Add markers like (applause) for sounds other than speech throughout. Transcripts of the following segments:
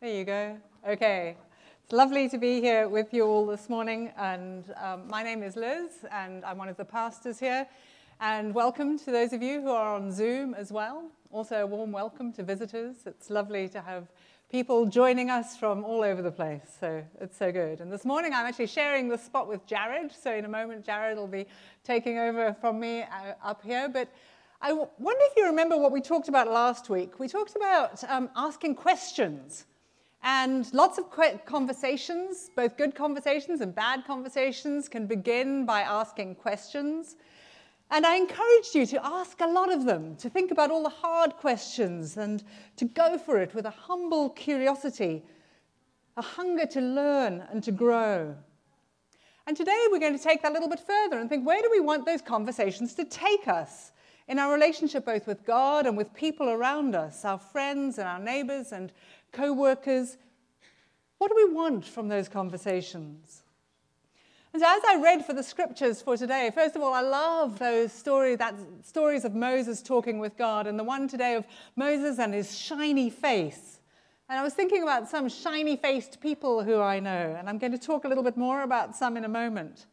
There you go. Okay. It's lovely to be here with you all this morning. And um, my name is Liz, and I'm one of the pastors here. And welcome to those of you who are on Zoom as well. Also, a warm welcome to visitors. It's lovely to have people joining us from all over the place. So it's so good. And this morning, I'm actually sharing the spot with Jared. So in a moment, Jared will be taking over from me uh, up here. But I wonder if you remember what we talked about last week. We talked about um, asking questions. And lots of conversations, both good conversations and bad conversations, can begin by asking questions. And I encouraged you to ask a lot of them, to think about all the hard questions and to go for it with a humble curiosity, a hunger to learn and to grow. And today we're going to take that a little bit further and think where do we want those conversations to take us in our relationship both with God and with people around us, our friends and our neighbors and co workers. What do we want from those conversations? And so, as I read for the scriptures for today, first of all, I love those stories, that stories of Moses talking with God, and the one today of Moses and his shiny face. And I was thinking about some shiny faced people who I know, and I'm going to talk a little bit more about some in a moment.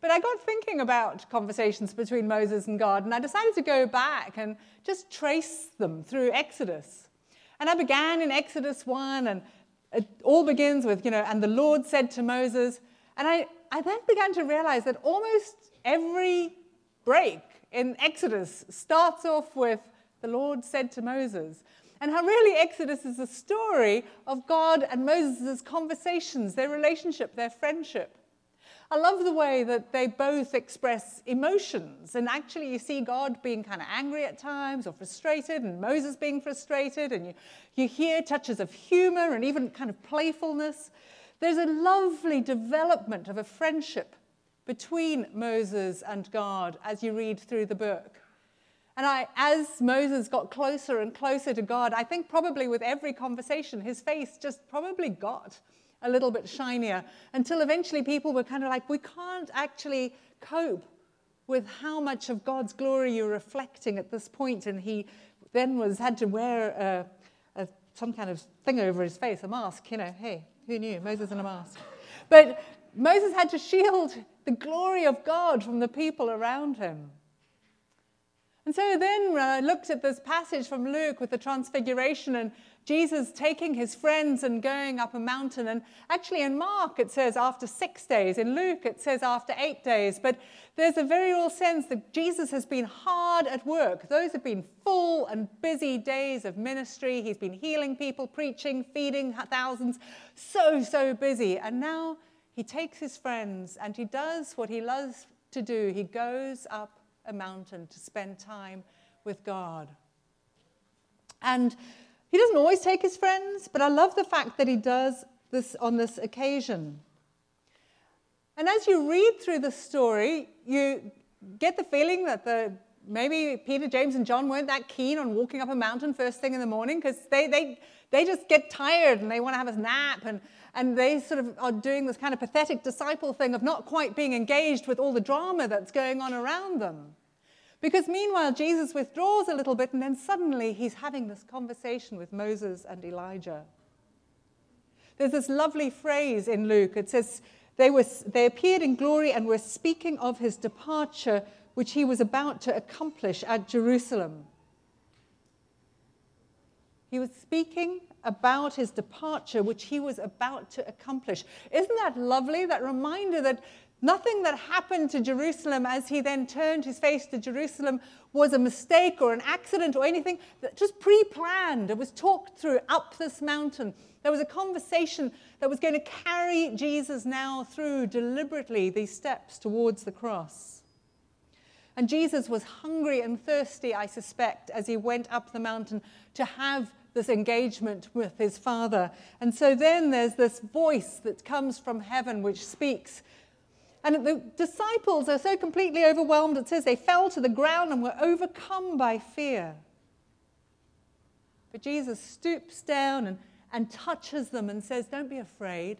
But I got thinking about conversations between Moses and God, and I decided to go back and just trace them through Exodus. And I began in Exodus 1, and it all begins with, you know, and the Lord said to Moses. And I, I then began to realize that almost every break in Exodus starts off with, the Lord said to Moses. And how really Exodus is a story of God and Moses' conversations, their relationship, their friendship. I love the way that they both express emotions. And actually, you see God being kind of angry at times or frustrated, and Moses being frustrated, and you, you hear touches of humor and even kind of playfulness. There's a lovely development of a friendship between Moses and God as you read through the book. And I, as Moses got closer and closer to God, I think probably with every conversation, his face just probably got a little bit shinier until eventually people were kind of like, we can't actually cope with how much of God's glory you're reflecting at this point. And he then was had to wear a, a, some kind of thing over his face, a mask. You know, hey, who knew Moses in a mask? But Moses had to shield the glory of God from the people around him. And so then I looked at this passage from Luke with the transfiguration and Jesus taking his friends and going up a mountain. And actually, in Mark, it says after six days. In Luke, it says after eight days. But there's a very real sense that Jesus has been hard at work. Those have been full and busy days of ministry. He's been healing people, preaching, feeding thousands. So, so busy. And now he takes his friends and he does what he loves to do. He goes up a mountain to spend time with God. And he doesn't always take his friends, but I love the fact that he does this on this occasion. And as you read through the story, you get the feeling that the maybe Peter, James, and John weren't that keen on walking up a mountain first thing in the morning because they, they, they just get tired and they want to have a nap and, and they sort of are doing this kind of pathetic disciple thing of not quite being engaged with all the drama that's going on around them. Because meanwhile, Jesus withdraws a little bit, and then suddenly he's having this conversation with Moses and Elijah. There's this lovely phrase in Luke. It says, they, were, they appeared in glory and were speaking of his departure, which he was about to accomplish at Jerusalem. He was speaking about his departure, which he was about to accomplish. Isn't that lovely? That reminder that Nothing that happened to Jerusalem as he then turned his face to Jerusalem was a mistake or an accident or anything. That just pre planned. It was talked through up this mountain. There was a conversation that was going to carry Jesus now through deliberately these steps towards the cross. And Jesus was hungry and thirsty, I suspect, as he went up the mountain to have this engagement with his Father. And so then there's this voice that comes from heaven which speaks and the disciples are so completely overwhelmed, it says they fell to the ground and were overcome by fear. But Jesus stoops down and, and touches them and says, Don't be afraid.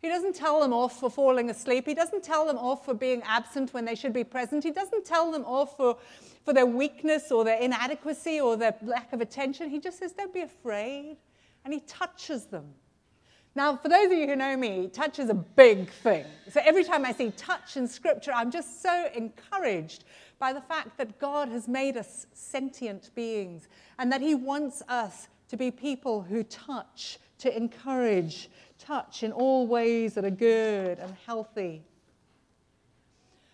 He doesn't tell them off for falling asleep. He doesn't tell them off for being absent when they should be present. He doesn't tell them off for, for their weakness or their inadequacy or their lack of attention. He just says, Don't be afraid. and he touches them. Now, for those of you who know me, touch is a big thing. So every time I see touch in scripture, I'm just so encouraged by the fact that God has made us sentient beings and that he wants us to be people who touch, to encourage, touch in all ways that are good and healthy.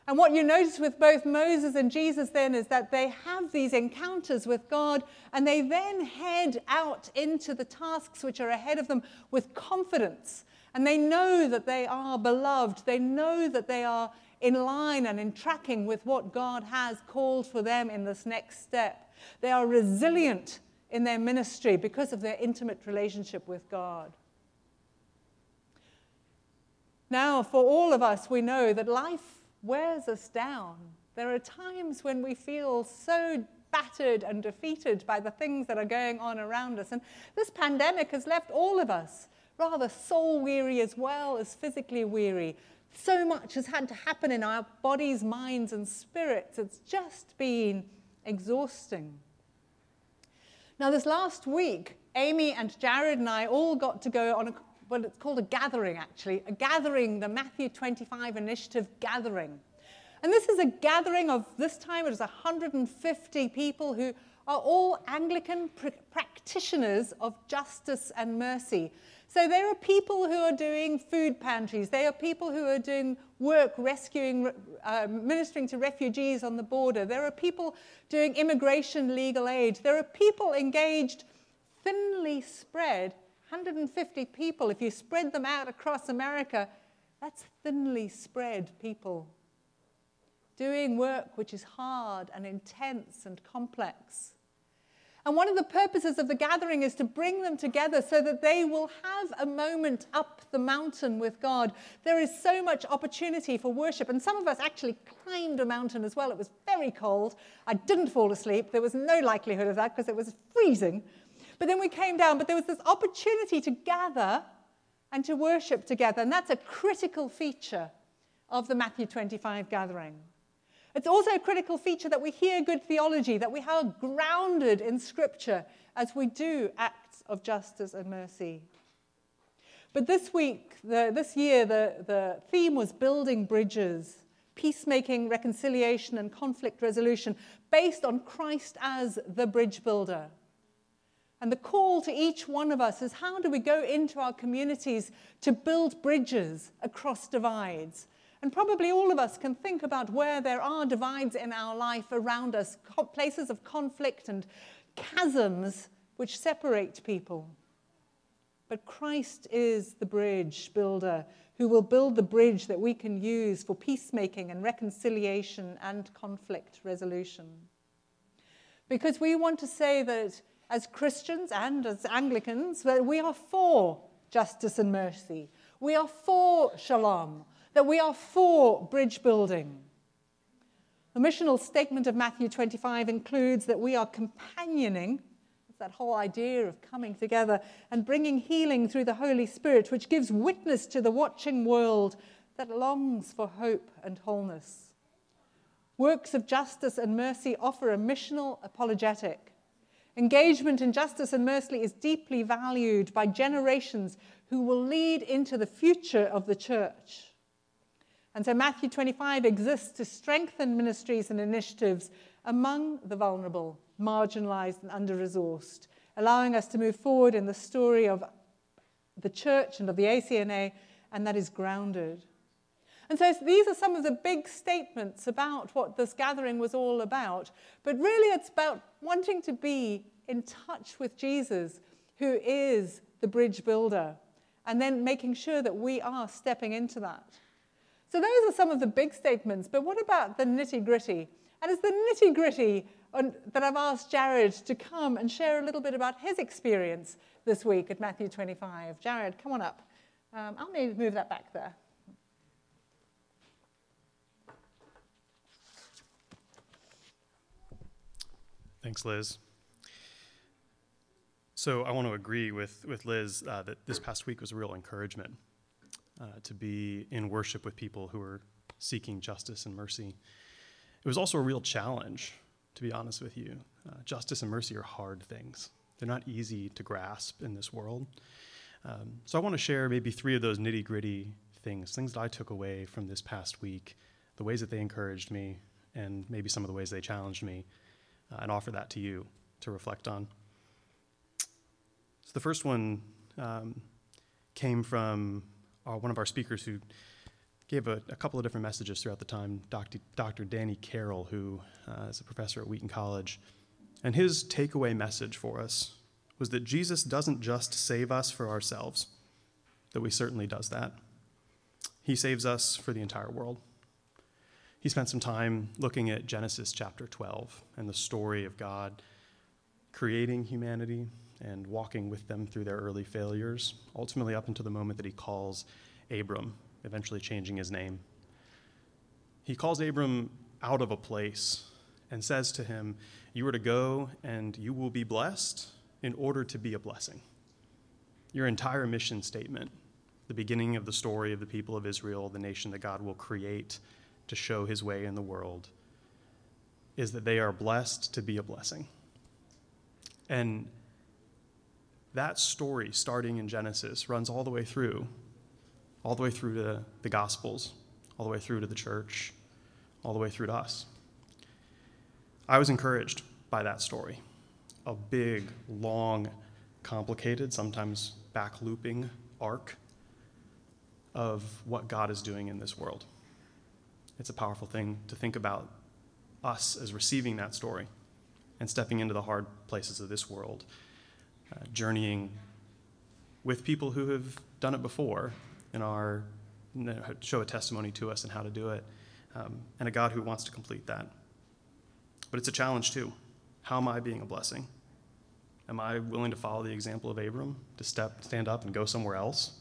And what you notice with both Moses and Jesus then is that they have these encounters with God and they then head out into the tasks which are ahead of them with confidence. And they know that they are beloved. They know that they are in line and in tracking with what God has called for them in this next step. They are resilient in their ministry because of their intimate relationship with God. Now, for all of us, we know that life wears us down. There are times when we feel so battered and defeated by the things that are going on around us. And this pandemic has left all of us rather soul weary as well as physically weary. So much has had to happen in our bodies, minds, and spirits. It's just been exhausting. Now, this last week, Amy and Jared and I all got to go on a well, it's called a gathering actually, a gathering, the Matthew 25 initiative gathering. And this is a gathering of this time, it was 150 people who are all Anglican pr- practitioners of justice and mercy. So there are people who are doing food pantries, there are people who are doing work rescuing, uh, ministering to refugees on the border, there are people doing immigration legal aid, there are people engaged thinly spread 150 people, if you spread them out across America, that's thinly spread people doing work which is hard and intense and complex. And one of the purposes of the gathering is to bring them together so that they will have a moment up the mountain with God. There is so much opportunity for worship. And some of us actually climbed a mountain as well. It was very cold. I didn't fall asleep. There was no likelihood of that because it was freezing. But then we came down, but there was this opportunity to gather and to worship together. And that's a critical feature of the Matthew 25 gathering. It's also a critical feature that we hear good theology, that we are grounded in Scripture as we do acts of justice and mercy. But this week, the, this year, the, the theme was building bridges, peacemaking, reconciliation, and conflict resolution based on Christ as the bridge builder. And the call to each one of us is how do we go into our communities to build bridges across divides? And probably all of us can think about where there are divides in our life around us, places of conflict and chasms which separate people. But Christ is the bridge builder who will build the bridge that we can use for peacemaking and reconciliation and conflict resolution. Because we want to say that as Christians and as Anglicans that we are for justice and mercy. We are for shalom, that we are for bridge building. The missional statement of Matthew 25 includes that we are companioning, that whole idea of coming together and bringing healing through the Holy Spirit, which gives witness to the watching world that longs for hope and wholeness. Works of justice and mercy offer a missional apologetic Engagement in justice and mercy is deeply valued by generations who will lead into the future of the church. And so Matthew 25 exists to strengthen ministries and initiatives among the vulnerable, marginalized, and under resourced, allowing us to move forward in the story of the church and of the ACNA, and that is grounded. And so these are some of the big statements about what this gathering was all about. But really, it's about wanting to be in touch with Jesus, who is the bridge builder, and then making sure that we are stepping into that. So, those are some of the big statements, but what about the nitty gritty? And it's the nitty gritty that I've asked Jared to come and share a little bit about his experience this week at Matthew 25. Jared, come on up. Um, I'll maybe move that back there. Thanks, Liz. So I want to agree with, with Liz uh, that this past week was a real encouragement uh, to be in worship with people who are seeking justice and mercy. It was also a real challenge, to be honest with you. Uh, justice and mercy are hard things. They're not easy to grasp in this world. Um, so I want to share maybe three of those nitty gritty things, things that I took away from this past week, the ways that they encouraged me, and maybe some of the ways they challenged me, uh, and offer that to you to reflect on. So the first one um, came from our, one of our speakers who gave a, a, couple of different messages throughout the time, Dr. Dr. Danny Carroll, who uh, is a professor at Wheaton College. And his takeaway message for us was that Jesus doesn't just save us for ourselves, though he certainly does that. He saves us for the entire world. He spent some time looking at Genesis chapter 12 and the story of God creating humanity and walking with them through their early failures, ultimately up until the moment that he calls Abram, eventually changing his name. He calls Abram out of a place and says to him, You are to go and you will be blessed in order to be a blessing. Your entire mission statement, the beginning of the story of the people of Israel, the nation that God will create to show his way in the world, is that they are blessed to be a blessing. And that story, starting in Genesis, runs all the way through, all the way through to the Gospels, all the way through to the church, all the way through to us. I was encouraged by that story. A big, long, complicated, sometimes back looping arc of what God is doing in this world. It's a powerful thing to think about us as receiving that story and stepping into the hard places of this world uh, journeying with people who have done it before and are show a testimony to us and how to do it, um, and a God who wants to complete that. But it's a challenge too. How am I being a blessing? Am I willing to follow the example of Abram, to step, stand up, and go somewhere else,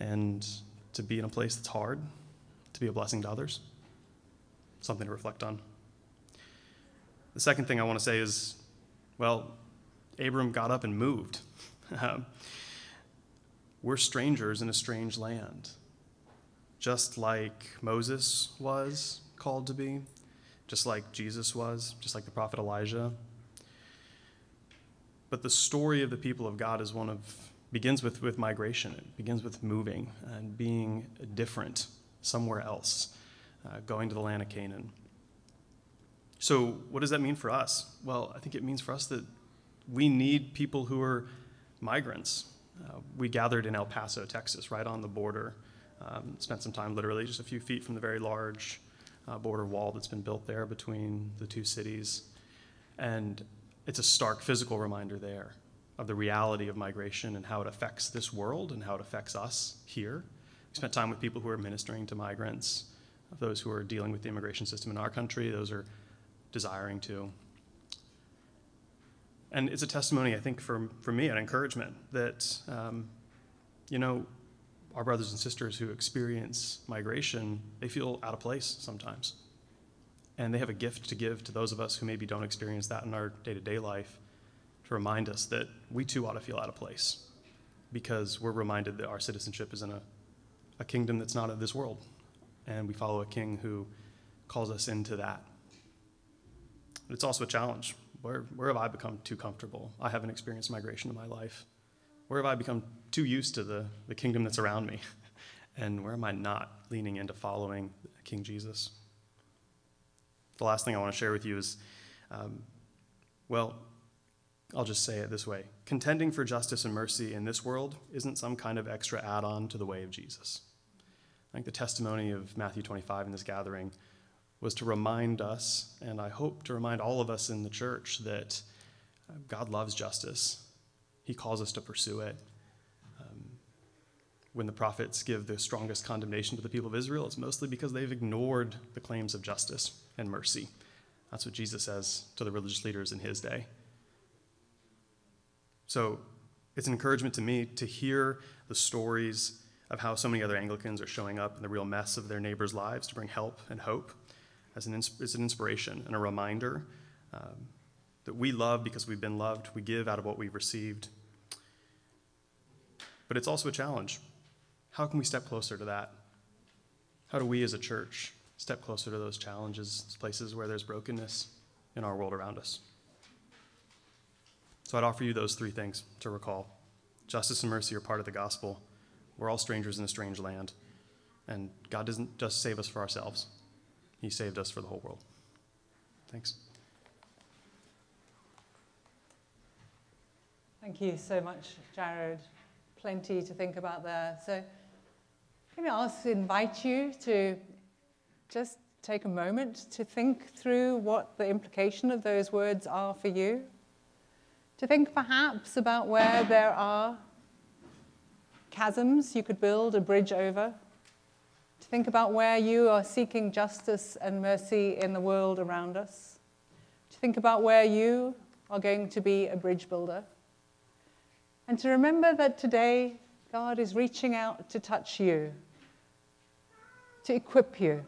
and to be in a place that's hard, to be a blessing to others? Something to reflect on. The second thing I want to say is, well, Abram got up and moved. (laughs) We're strangers in a strange land, just like Moses was called to be, just like Jesus was, just like the prophet Elijah. But the story of the people of God is one of begins with, with migration. It begins with moving and being different somewhere else, uh, going to the land of Canaan. So, what does that mean for us? Well, I think it means for us that we need people who are migrants. Uh, we gathered in El Paso, Texas, right on the border. Um, spent some time literally just a few feet from the very large uh, border wall that's been built there between the two cities. And it's a stark physical reminder there of the reality of migration and how it affects this world and how it affects us here. We spent time with people who are ministering to migrants, those who are dealing with the immigration system in our country, those are desiring to and it's a testimony, I think, for, for me, an encouragement that, um, you know, our brothers and sisters who experience migration, they feel out of place sometimes. And they have a gift to give to those of us who maybe don't experience that in our day to day life to remind us that we too ought to feel out of place because we're reminded that our citizenship is in a, a kingdom that's not of this world. And we follow a king who calls us into that. But it's also a challenge where, where have I become too comfortable? I haven't experienced migration in my life. Where have I become too used to the, the kingdom that's around me? (laughs) And where am I not leaning into following King Jesus? The last thing I want to share with you is um, well, I'll just say it this way contending for justice and mercy in this world isn't some kind of extra add on to the way of Jesus. I think the testimony of Matthew 25 in this gathering was to remind us, and I hope to remind all of us in the church, that uh, God loves justice. He calls us to pursue it. Um, when the prophets give the strongest condemnation to the people of Israel, it's mostly because they've ignored the claims of justice and mercy. That's what Jesus says to the religious leaders in his day. So it's an encouragement to me to hear the stories of how so many other Anglicans are showing up in the real mess of their neighbors' lives to bring help and hope as an, as an inspiration and a reminder um, that we love because we've been loved. We give out of what we've received. But it's also a challenge. How can we step closer to that? How do we as a church step closer to those challenges, places where there's brokenness in our world around us? So I'd offer you those three things to recall justice and mercy are part of the gospel. We're all strangers in a strange land. And God doesn't just save us for ourselves, He saved us for the whole world. Thanks. Thank you so much, Jared. Plenty to think about there. So, can I ask, invite you to just take a moment to think through what the implication of those words are for you? To think perhaps about where there are chasms you could build a bridge over. To think about where you are seeking justice and mercy in the world around us. To think about where you are going to be a bridge builder. And to remember that today God is reaching out to touch you, to equip you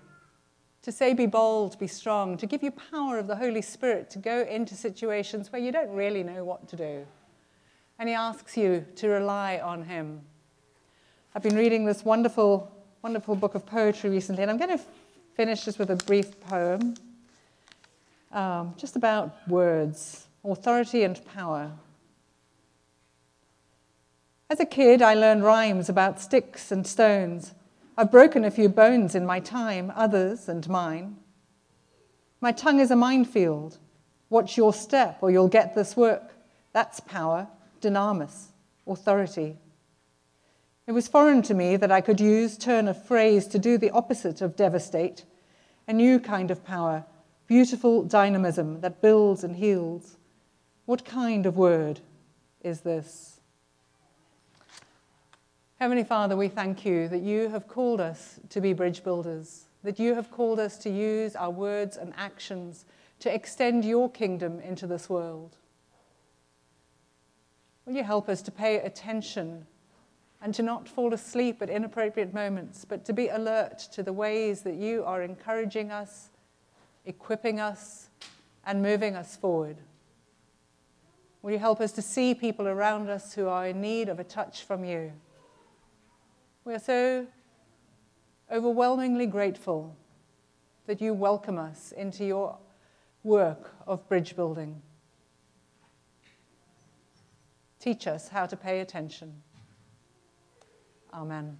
to say, be bold, be strong, to give you power of the Holy Spirit to go into situations where you don't really know what to do. And He asks you to rely on Him. I've been reading this wonderful, wonderful book of poetry recently, and I'm going to finish just with a brief poem um, just about words, authority, and power. As a kid, I learned rhymes about sticks and stones. I've broken a few bones in my time, others and mine. My tongue is a minefield. Watch your step, or you'll get this work. That's power, dynamis, authority. It was foreign to me that I could use turn of phrase to do the opposite of devastate, a new kind of power, beautiful dynamism that builds and heals. What kind of word is this? Heavenly Father, we thank you that you have called us to be bridge builders, that you have called us to use our words and actions to extend your kingdom into this world. Will you help us to pay attention and to not fall asleep at inappropriate moments, but to be alert to the ways that you are encouraging us, equipping us, and moving us forward? Will you help us to see people around us who are in need of a touch from you? We are so overwhelmingly grateful that you welcome us into your work of bridge building. Teach us how to pay attention. Amen.